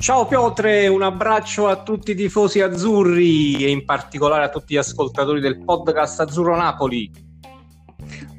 Ciao Piotre, un abbraccio a tutti i tifosi azzurri e in particolare a tutti gli ascoltatori del podcast Azzurro Napoli.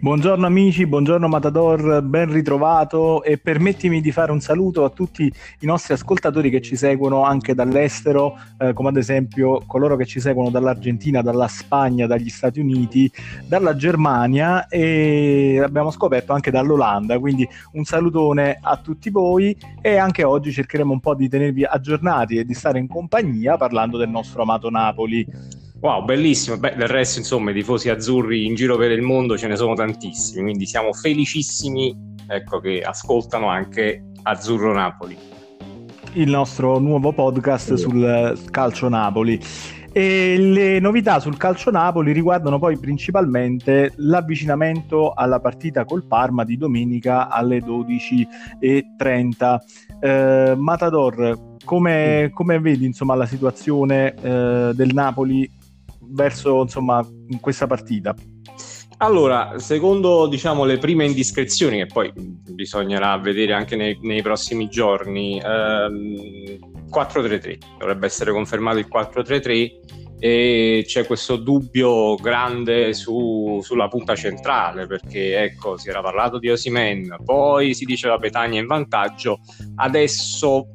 Buongiorno amici, buongiorno Matador, ben ritrovato e permettimi di fare un saluto a tutti i nostri ascoltatori che ci seguono anche dall'estero, eh, come ad esempio coloro che ci seguono dall'Argentina, dalla Spagna, dagli Stati Uniti, dalla Germania e abbiamo scoperto anche dall'Olanda, quindi un salutone a tutti voi e anche oggi cercheremo un po' di tenervi aggiornati e di stare in compagnia parlando del nostro amato Napoli. Wow, bellissimo. Beh, del resto, insomma, i tifosi azzurri in giro per il mondo ce ne sono tantissimi, quindi siamo felicissimi ecco, che ascoltano anche Azzurro Napoli. Il nostro nuovo podcast sul calcio Napoli. E le novità sul calcio Napoli riguardano poi principalmente l'avvicinamento alla partita col Parma di domenica alle 12.30. Eh, Matador, come, come, vedi insomma, la situazione eh, del Napoli verso insomma, questa partita? Allora, secondo diciamo, le prime indiscrezioni, che poi bisognerà vedere anche nei, nei prossimi giorni, ehm, 4-3-3, dovrebbe essere confermato il 4-3-3 e c'è questo dubbio grande su, sulla punta centrale perché ecco si era parlato di Osimen poi si diceva Petagna in vantaggio adesso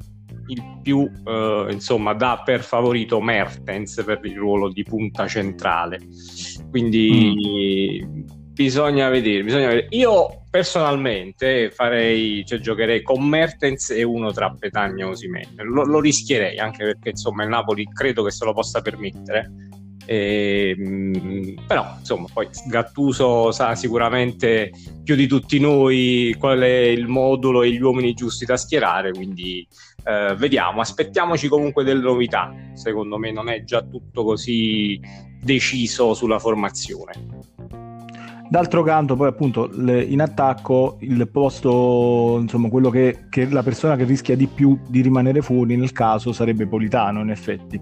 il più eh, insomma dà per favorito Mertens per il ruolo di punta centrale. Quindi mm. bisogna, vedere, bisogna vedere. Io personalmente farei cioè giocherei con Mertens e uno tra Petagna e Osimene lo, lo rischierei anche perché insomma il Napoli credo che se lo possa permettere e, ehm, però insomma poi Gattuso sa sicuramente più di tutti noi qual è il modulo e gli uomini giusti da schierare quindi eh, vediamo. Aspettiamoci comunque delle novità. Secondo me non è già tutto così deciso sulla formazione. D'altro canto, poi appunto le, in attacco il posto, insomma, quello che, che la persona che rischia di più di rimanere fuori nel caso sarebbe Politano, in effetti.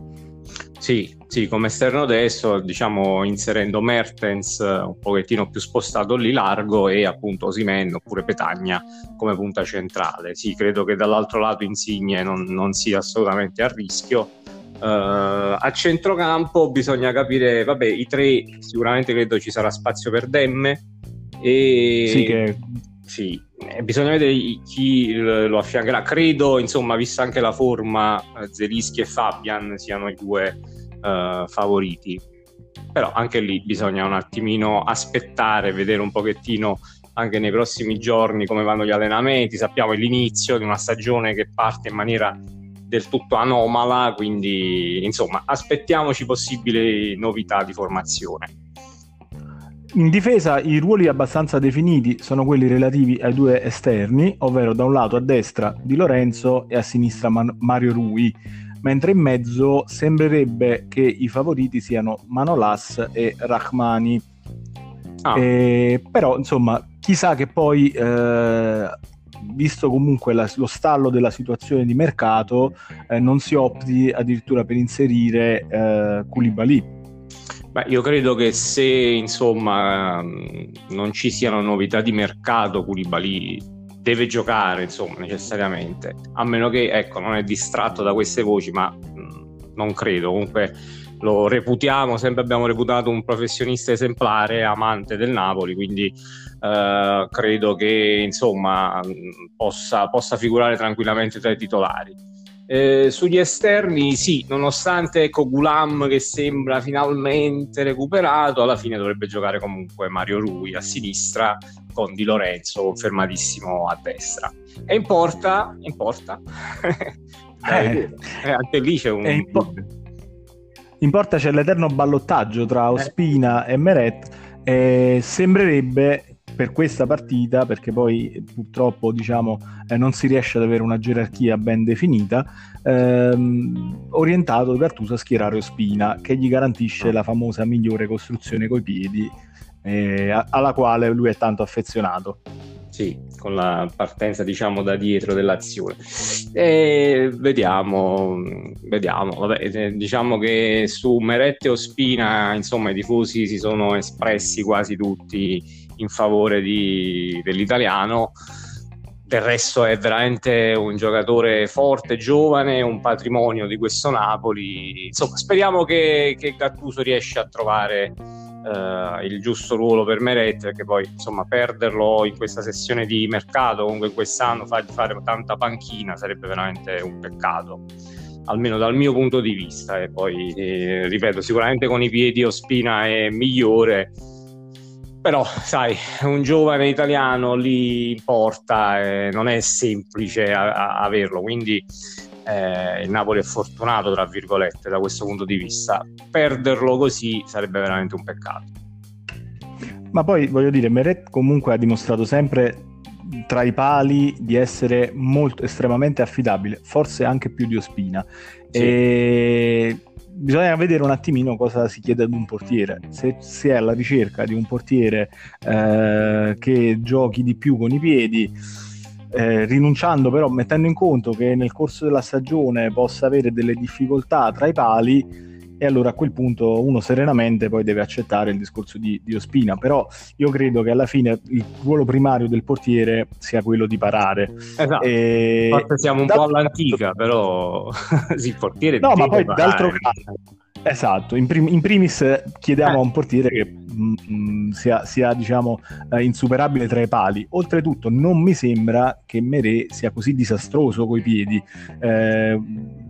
Sì, sì, come esterno destro, diciamo inserendo Mertens eh, un pochettino più spostato lì largo e appunto Osimen oppure Petagna come punta centrale. Sì, credo che dall'altro lato Insigne non, non sia assolutamente a rischio. Uh, a centrocampo bisogna capire, vabbè, i tre sicuramente credo ci sarà spazio per Demme e sì, che... sì, bisogna vedere chi lo affiancherà. Credo, insomma, vista anche la forma, Zelischi e Fabian siano i due uh, favoriti. Però anche lì bisogna un attimino aspettare, vedere un pochettino anche nei prossimi giorni come vanno gli allenamenti. Sappiamo l'inizio di una stagione che parte in maniera del tutto anomala, quindi insomma aspettiamoci possibili novità di formazione. In difesa i ruoli abbastanza definiti sono quelli relativi ai due esterni, ovvero da un lato a destra Di Lorenzo e a sinistra Man- Mario Rui mentre in mezzo sembrerebbe che i favoriti siano Manolas e Rahmani. Ah. E, però, insomma, chissà che poi, eh, visto comunque la, lo stallo della situazione di mercato, eh, non si opti addirittura per inserire eh, Koulibaly. Beh, io credo che se insomma non ci siano novità di mercato, Koulibaly deve giocare, insomma, necessariamente, a meno che, ecco, non è distratto da queste voci, ma mm, non credo, comunque lo reputiamo, sempre abbiamo reputato un professionista esemplare, amante del Napoli, quindi eh, credo che, insomma, mm, possa, possa figurare tranquillamente tra i titolari. Eh, sugli esterni, sì, nonostante ecco, Gulam che sembra finalmente recuperato, alla fine dovrebbe giocare comunque Mario Rui a sinistra con Di Lorenzo confermatissimo a destra. E in porta, in porta. eh, eh, anche lì c'è un... In, po- in, porta c'è l'eterno ballottaggio tra Ospina e Meret. Eh, sembrerebbe per questa partita, perché poi purtroppo diciamo, eh, non si riesce ad avere una gerarchia ben definita, ehm, orientato Gattuso a schierare Ospina, che gli garantisce la famosa migliore costruzione coi piedi, eh, alla quale lui è tanto affezionato. Sì, con la partenza diciamo da dietro dell'azione. E vediamo, vediamo. Vabbè, eh, diciamo che su Merette Ospina, insomma, i tifosi si sono espressi quasi tutti in favore di, dell'italiano. del resto è veramente un giocatore forte, giovane, un patrimonio di questo Napoli. Insomma, speriamo che, che Gattuso riesca a trovare uh, il giusto ruolo per Meret, perché poi insomma perderlo in questa sessione di mercato, comunque quest'anno fa, fare tanta panchina sarebbe veramente un peccato almeno dal mio punto di vista e poi eh, ripeto sicuramente con i piedi Ospina è migliore però sai, un giovane italiano lì porta, eh, non è semplice a, a averlo, quindi eh, il Napoli è fortunato, tra virgolette, da questo punto di vista. Perderlo così sarebbe veramente un peccato. Ma poi voglio dire, Meret comunque ha dimostrato sempre tra i pali di essere molto estremamente affidabile, forse anche più di Ospina. Sì. E bisogna vedere un attimino cosa si chiede ad un portiere. Se si è alla ricerca di un portiere eh, che giochi di più con i piedi, eh, rinunciando però, mettendo in conto che nel corso della stagione possa avere delle difficoltà tra i pali, e allora a quel punto uno serenamente poi deve accettare il discorso di, di, Ospina, però io credo che alla fine il ruolo primario del portiere sia quello di parare. Esatto. E... Forse siamo un da... po' all'antica, però sì, il portiere No, ma poi parare. d'altro canto Esatto, in, prim- in, primis chiediamo a un portiere che mh, mm, mm, sia, sia, diciamo uh, insuperabile tra i pali. Oltretutto non mi sembra che Merè sia così disastroso coi piedi. Eh,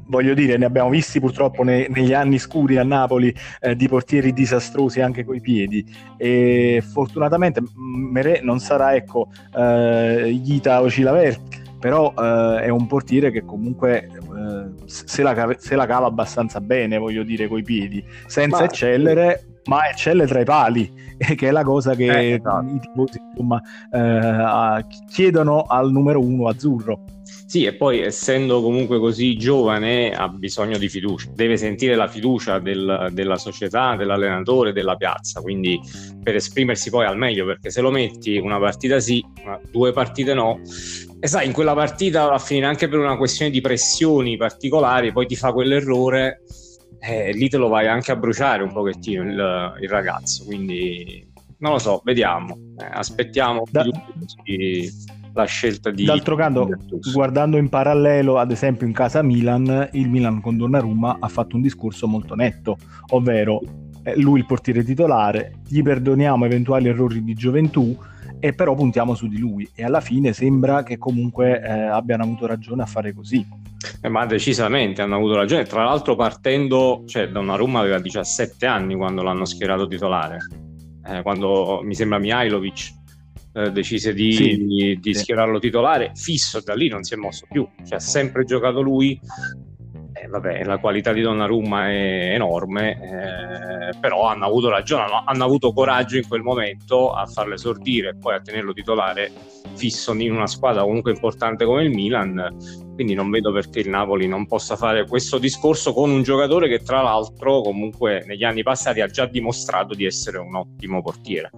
voglio dire, ne abbiamo visti purtroppo ne- negli anni scuri a Napoli eh, di portieri disastrosi anche coi piedi e fortunatamente Merè non sarà ecco eh, Ghita o Cilaverti però eh, è un portiere che comunque eh, se, la cava, se, la cava, abbastanza bene, voglio dire, coi piedi, senza ma... eccellere, ma eccelle tra i pali, che è la cosa che eh, esatto. i tifosi insomma, eh, chiedono al numero uno azzurro. Sì, e poi essendo comunque così giovane ha bisogno di fiducia, deve sentire la fiducia del, della società, dell'allenatore, della piazza, quindi per esprimersi poi al meglio, perché se lo metti una partita sì, due partite no, e sai, in quella partita a finire anche per una questione di pressioni particolari, poi ti fa quell'errore, eh, lì te lo vai anche a bruciare un pochettino il, il ragazzo, quindi non lo so, vediamo, eh, aspettiamo da... Di la scelta di... D'altro canto, guardando in parallelo, ad esempio in casa Milan, il Milan con Donnarumma ha fatto un discorso molto netto, ovvero eh, lui il portiere titolare, gli perdoniamo eventuali errori di gioventù e però puntiamo su di lui. E alla fine sembra che comunque eh, abbiano avuto ragione a fare così. Eh, ma decisamente hanno avuto ragione, tra l'altro partendo, cioè Donnarumma aveva 17 anni quando l'hanno schierato titolare, eh, quando mi sembra Mihailovic eh, decise di, sì, di, di sì. schierarlo titolare fisso, da lì non si è mosso più, cioè ha sempre giocato lui. Eh, vabbè, la qualità di Donnarumma è enorme, eh, però hanno avuto ragione, hanno avuto coraggio in quel momento a farlo esordire e poi a tenerlo titolare fisso in una squadra comunque importante come il Milan. Quindi non vedo perché il Napoli non possa fare questo discorso con un giocatore che, tra l'altro, comunque negli anni passati ha già dimostrato di essere un ottimo portiere.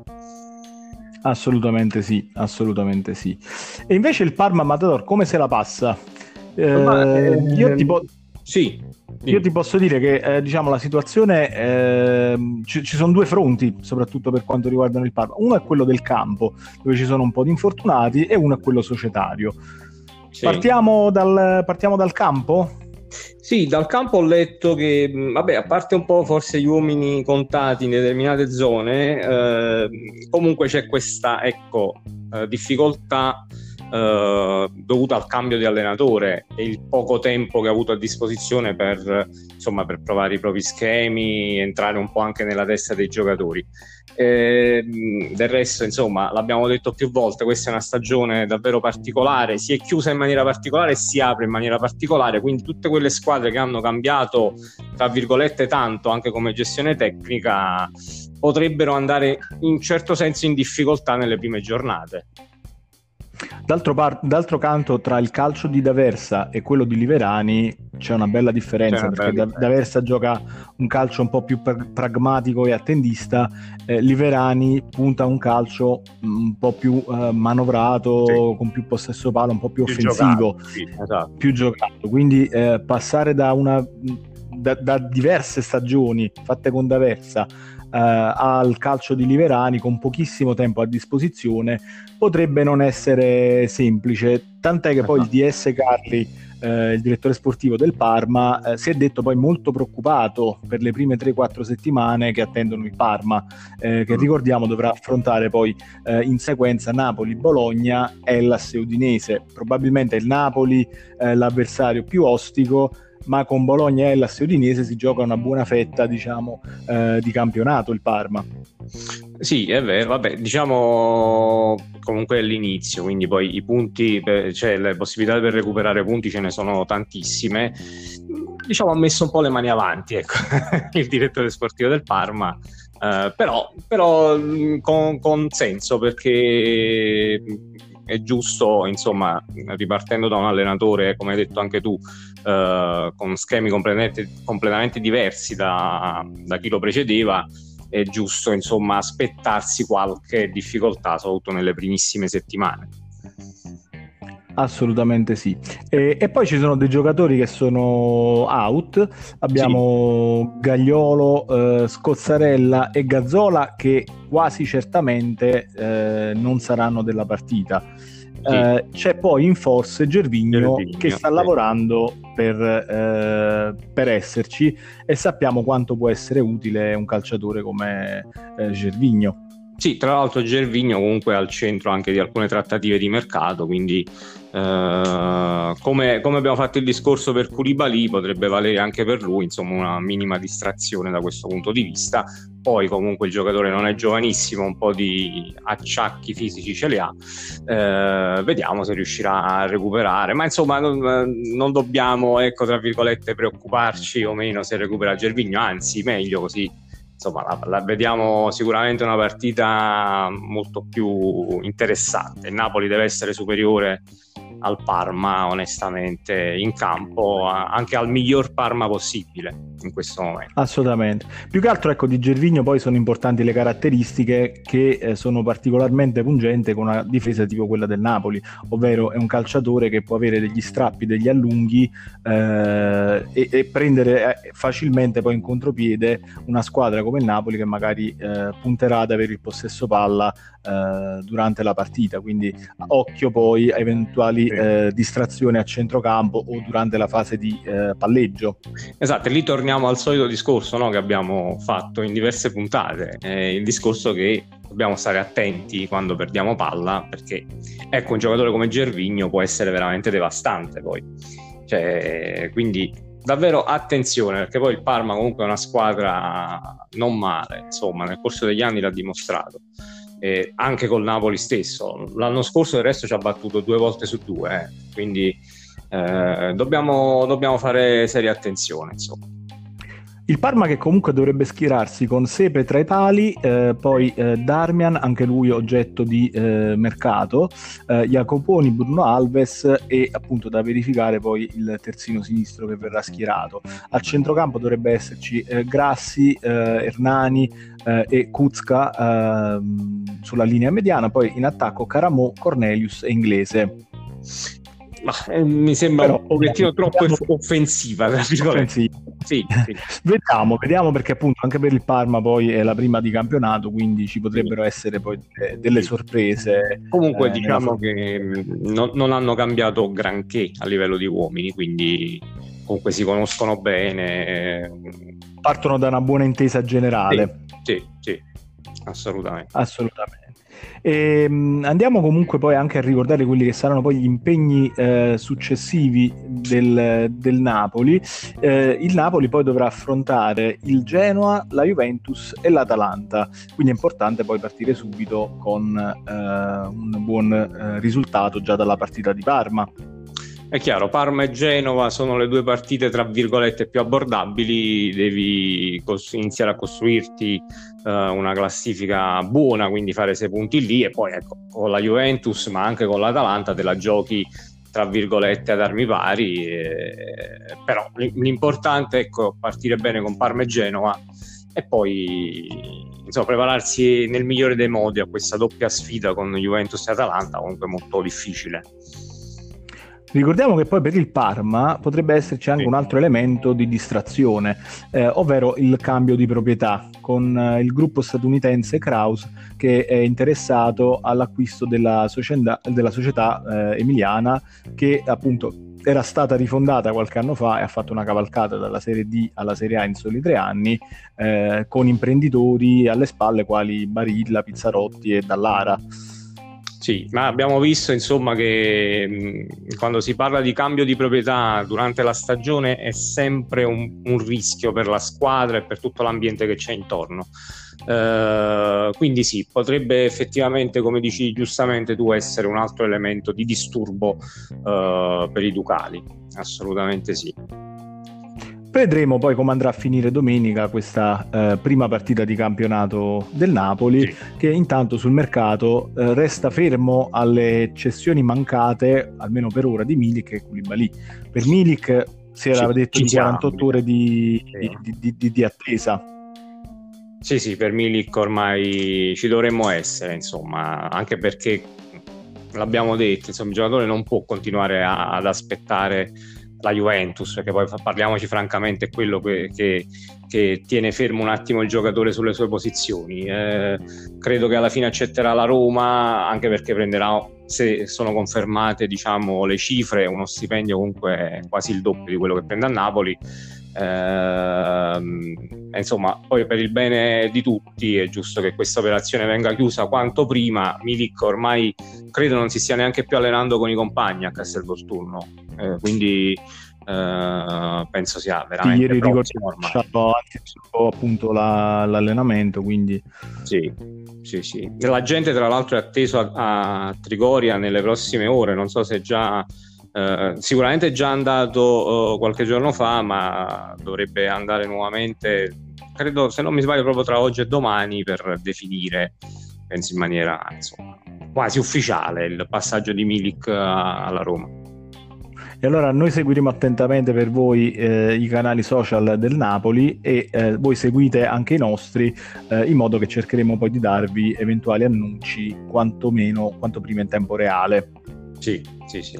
Assolutamente sì, assolutamente sì. E invece il Parma Matador come se la passa? Eh, Ma, eh, io, ti po- sì, io ti posso dire che eh, diciamo, la situazione eh, ci, ci, sono due fronti, soprattutto per quanto riguarda il Parma. Uno è quello del campo, dove ci sono un po' di infortunati, e uno è quello societario. Sì. Partiamo, dal, partiamo dal campo? Sì, dal campo ho letto che, vabbè, a parte un po' forse gli uomini contati in determinate zone, eh, comunque c'è questa, ecco, eh, difficoltà eh, dovuta al cambio di allenatore e il poco tempo che ha avuto a disposizione per, insomma, per provare i propri schemi, entrare un po' anche nella testa dei giocatori. Eh, del resto, insomma, l'abbiamo detto più volte, questa è una stagione davvero particolare, si è chiusa in maniera particolare e si apre in maniera particolare, quindi tutte quelle squadre che hanno cambiato, tra virgolette, tanto anche come gestione tecnica, potrebbero andare in certo senso in difficoltà nelle prime giornate. D'altro, par- d'altro, canto, tra il calcio di D'Aversa e quello di Liverani c'è una bella differenza una perché bella D'Aversa gioca un calcio un po' più pr- pragmatico e attendista, eh, Liverani punta un calcio un po' più eh, manovrato, sì. con più possesso palo, un po' più, più offensivo, giocato, sì, esatto. più giocato. Quindi eh, passare da una da, da diverse stagioni fatte con D'Aversa eh, al calcio di Liverani con pochissimo tempo a disposizione potrebbe non essere semplice, tant'è che poi il DS Carli eh, il direttore sportivo del Parma, eh, si è detto poi molto preoccupato per le prime 3-4 settimane che attendono il Parma, eh, che mm. ricordiamo dovrà affrontare poi eh, in sequenza Napoli, Bologna, e Udinese. Probabilmente il Napoli eh, l'avversario più ostico ma con Bologna, Hellas e Udinese si gioca una buona fetta diciamo, eh, di campionato il Parma. Sì, è vero, vabbè, diciamo comunque all'inizio, quindi poi i punti, cioè le possibilità per recuperare punti ce ne sono tantissime. Diciamo ha messo un po' le mani avanti, ecco, il direttore sportivo del Parma. Uh, però, però con, con senso perché è giusto, insomma, ripartendo da un allenatore, come hai detto anche tu, eh, con schemi completamente, diversi da, da, chi lo precedeva, è giusto, insomma, aspettarsi qualche difficoltà, soprattutto nelle primissime settimane. Assolutamente sì. E, e, poi ci sono dei giocatori che sono out. Abbiamo sì. Gagliolo, eh, Scozzarella e Gazzola che quasi certamente eh, non saranno della partita. Sì. Eh, c'è poi in forze Gervigno, Gervigno che sta sì. lavorando per, eh, per, esserci e sappiamo quanto può essere utile un calciatore come eh, Gervigno. Sì, tra l'altro Gervigno comunque è al centro anche di alcune trattative di mercato, quindi eh, come, come, abbiamo fatto il discorso per Koulibaly potrebbe valere anche per lui, insomma una minima distrazione da questo punto di vista. Poi comunque il giocatore non è giovanissimo, un po' di acciacchi fisici ce li ha, eh, vediamo se riuscirà a recuperare, ma insomma non, non dobbiamo, ecco, tra virgolette, preoccuparci o meno se recupera Gervigno, anzi meglio così insomma, la, la, vediamo sicuramente una partita molto più interessante. Il Napoli deve essere superiore al Parma, onestamente, in campo, anche al miglior Parma possibile in questo momento. Assolutamente. Più che altro, ecco, di Gervigno poi sono importanti le caratteristiche che eh, sono particolarmente pungenti con una difesa tipo quella del Napoli, ovvero è un calciatore che può avere degli strappi, degli allunghi eh, e, e, prendere eh, facilmente poi in contropiede una squadra come il Napoli che magari eh, punterà ad avere il possesso palla eh, durante la partita, quindi occhio poi a eventuali eh, distrazioni a centrocampo o durante la fase di palleggio. Esatto, lì torniamo al solito discorso no, che abbiamo fatto in diverse puntate, eh, il discorso che dobbiamo stare attenti quando perdiamo palla perché ecco un giocatore come Gervigno può essere veramente devastante poi. Cioè, quindi davvero attenzione perché poi il Parma comunque è una squadra non male, insomma nel corso degli anni l'ha dimostrato. Eh, anche col Napoli stesso. L'anno scorso del resto ci ha battuto due volte su due, eh. quindi eh, dobbiamo, dobbiamo, fare seria attenzione. Insomma. Il Parma che comunque dovrebbe schierarsi con Sepe tra i pali, eh, poi eh, Darmian, anche lui oggetto di eh, mercato, eh, Jacoponi, Bruno Alves e appunto da verificare poi il terzino sinistro che verrà schierato. Al centrocampo dovrebbe esserci eh, Grassi, eh, Hernani e Kuzka ehm, sulla linea mediana, poi in attacco Caramo, Cornelius e Inglese. Ma, eh, mi sembra Però, un pochettino troppo vediamo... offensiva, offensiva. Sì, sì. vediamo, vediamo perché appunto anche per il Parma poi è la prima di campionato, quindi ci potrebbero sì. essere poi delle, sorprese. Comunque eh, diciamo che mm, no, non hanno cambiato granché a livello di uomini, quindi comunque si conoscono bene. Eh. Partono da una buona intesa generale. Sì, sì, sì assolutamente. Assolutamente. E, ehm, andiamo comunque poi anche a ricordare quelli che saranno poi gli impegni eh, successivi del, del Napoli. Eh, il Napoli poi dovrà affrontare il Genoa, la Juventus e l'Atalanta, quindi è importante poi partire subito con eh, un buon eh, risultato già dalla partita di Parma. È chiaro, Parma e Genova sono le due partite tra virgolette più abbordabili, devi cos- iniziare a costruirti uh, una classifica buona, quindi fare sei punti lì e poi ecco, con la Juventus ma anche con l'Atalanta te la giochi tra virgolette ad armi pari, eh, però l'importante è ecco, partire bene con Parma e Genova e poi insomma, prepararsi nel migliore dei modi a questa doppia sfida con Juventus e Atalanta, comunque molto difficile. Ricordiamo che poi per il Parma potrebbe esserci anche un altro elemento di distrazione, eh, ovvero il cambio di proprietà con eh, il gruppo statunitense Kraus che è interessato all'acquisto della società, della società eh, emiliana che appunto era stata rifondata qualche anno fa e ha fatto una cavalcata dalla Serie D alla Serie A in soli tre anni eh, con imprenditori alle spalle quali Barilla, Pizzarotti e Dallara. Sì, ma abbiamo visto insomma che mh, quando si parla di cambio di proprietà durante la stagione è sempre un, un rischio per la squadra e per tutto l'ambiente che c'è intorno. Uh, quindi sì, potrebbe effettivamente, come dici giustamente tu, essere un altro elemento di disturbo uh, per i Ducali. Assolutamente sì. Vedremo poi come andrà a finire domenica questa eh, prima partita di campionato del Napoli, sì. che intanto sul mercato eh, resta fermo alle cessioni mancate, almeno per ora, di Milik e Koulibaly. Per Milik si era sì, detto di 48 ore di, di, di, di attesa sì, sì, per Milik ormai ci dovremmo essere, insomma, anche perché l'abbiamo detto, insomma, il giocatore non può continuare a, ad aspettare la Juventus, perché poi parliamoci francamente, è quello che, che, che, tiene fermo un attimo il giocatore sulle sue posizioni. Eh, credo che alla fine accetterà la Roma, anche perché prenderà, se sono confermate diciamo, le cifre, uno stipendio comunque quasi il doppio di quello che prende a Napoli. Eh, insomma, poi per il bene di tutti è giusto che questa operazione venga chiusa quanto prima. Milik ormai credo non si stia neanche più allenando con i compagni a Castelvolturno, eh, quindi eh, penso sia veramente ieri prossimo ormai. appunto la, l'allenamento, quindi sì, sì, sì. La gente tra l'altro è atteso a, a Trigoria nelle prossime ore, non so se già eh, sicuramente è già andato uh, qualche giorno fa, ma dovrebbe andare nuovamente, credo se non mi sbaglio, proprio tra oggi e domani per definire, penso in maniera insomma, quasi ufficiale, il passaggio di Milik alla Roma. E allora noi seguiremo attentamente per voi eh, i canali social del Napoli e eh, voi seguite anche i nostri eh, in modo che cercheremo poi di darvi eventuali annunci quantomeno quanto prima in tempo reale. Sì, sì, sì.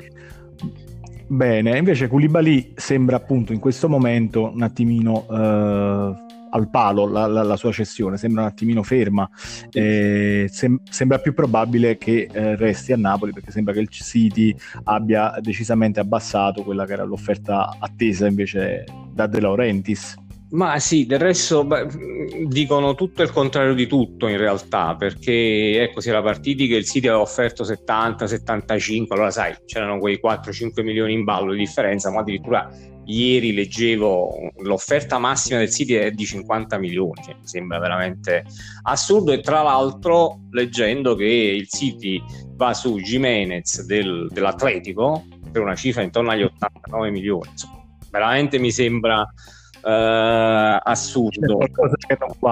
Bene, invece Koulibaly sembra appunto in questo momento un attimino eh, al palo la, la, la, sua cessione, sembra un attimino ferma, eh, sem- sembra più probabile che eh, resti a Napoli perché sembra che il City abbia decisamente abbassato quella che era l'offerta attesa invece da De Laurentiis. Ma sì, del resto beh, dicono tutto il contrario di tutto in realtà, perché ecco, si era partiti che il City aveva offerto 70-75, allora sai, c'erano quei 4-5 milioni in ballo di differenza, ma addirittura ieri leggevo l'offerta massima del City è di 50 milioni, cioè, mi sembra veramente assurdo e tra l'altro leggendo che il City va su Jimenez del, dell'Atletico per una cifra intorno agli 89 milioni, veramente mi sembra uh, assurdo.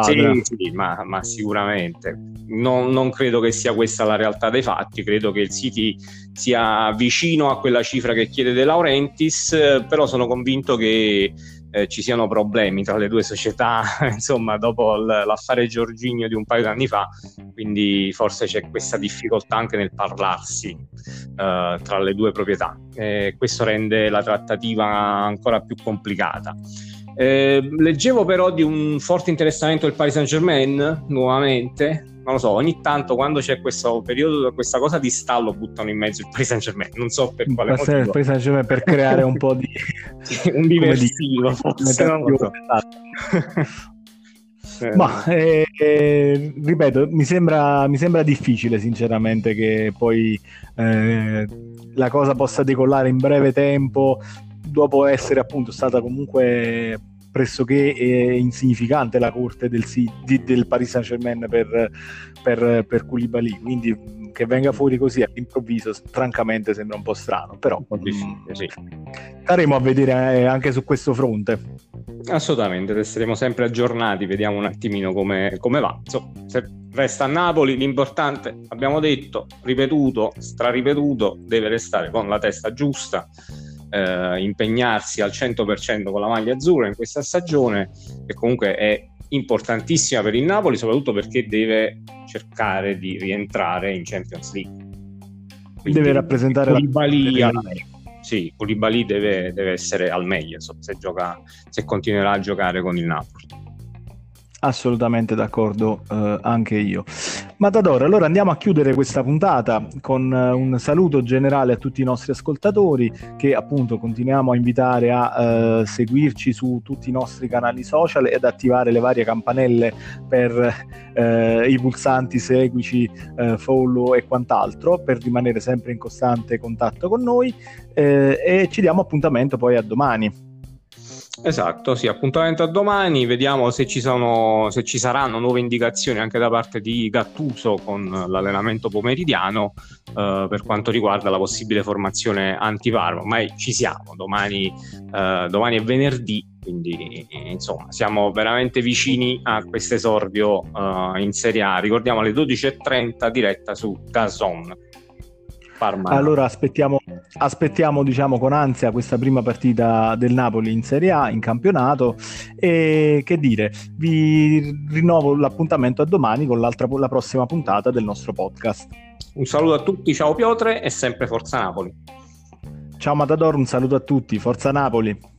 Sì, sì, ma, ma sicuramente. Non, non, credo che sia questa la realtà dei fatti, credo che il City sia vicino a quella cifra che chiede De Laurentiis, però sono convinto che eh, ci siano problemi tra le due società, insomma, dopo l'affare Giorginio di un paio d'anni fa, quindi forse c'è questa difficoltà anche nel parlarsi eh, tra le due proprietà. Eh, questo rende la trattativa ancora più complicata. Eh, leggevo però di un forte interessamento del Paris Saint Germain nuovamente. Non lo so, ogni tanto quando c'è questo periodo, questa cosa di stallo buttano in mezzo il Paris Saint Germain. Non so per quale motivo. Il Paris Saint Germain per creare un po' di un diversivo, forse non lo so. Eh. Ma eh, eh, ripeto, mi sembra, mi sembra, difficile, sinceramente, che poi eh, la cosa possa decollare in breve tempo dopo essere appunto stata comunque pressoché eh, insignificante la corte del, del Paris Saint Germain per, per, per Koulibaly. Quindi che venga fuori così all'improvviso francamente sembra un po' strano però po mh, sì. staremo a vedere eh, anche su questo fronte. Assolutamente resteremo sempre aggiornati vediamo un attimino come, come va. Se resta a Napoli l'importante abbiamo detto ripetuto straripetuto deve restare con la testa giusta eh, impegnarsi al 100% con la maglia azzurra in questa stagione, che comunque è importantissima per il Napoli, soprattutto perché deve cercare di rientrare in Champions League. Quindi deve rappresentare la Balia. sì, Koulibaly deve, deve essere al meglio insomma, se, gioca, se continuerà a giocare con il Napoli. Assolutamente d'accordo eh, anche io. Matador, allora andiamo a chiudere questa puntata con eh, un saluto generale a tutti i nostri ascoltatori che appunto continuiamo a invitare a eh, seguirci su tutti i nostri canali social ed attivare le varie campanelle per eh, i pulsanti seguici, eh, follow e quant'altro per rimanere sempre in costante contatto con noi eh, e ci diamo appuntamento poi a domani. Esatto, sì, appuntamento a domani, vediamo se ci, sono, se ci saranno nuove indicazioni anche da parte di Gattuso con l'allenamento pomeridiano eh, per quanto riguarda la possibile formazione anti-VAR, ormai ci siamo, domani, eh, domani è venerdì, quindi insomma siamo veramente vicini a questo esordio uh, in Serie A. Ricordiamo alle 12.30 diretta su Dazon. Parma. Allora aspettiamo, aspettiamo diciamo, con ansia questa prima partita del Napoli in Serie A, in campionato e che dire, vi rinnovo l'appuntamento a domani con la prossima puntata del nostro podcast. Un saluto a tutti, ciao Piotre e sempre Forza Napoli. Ciao Matador, un saluto a tutti, Forza Napoli.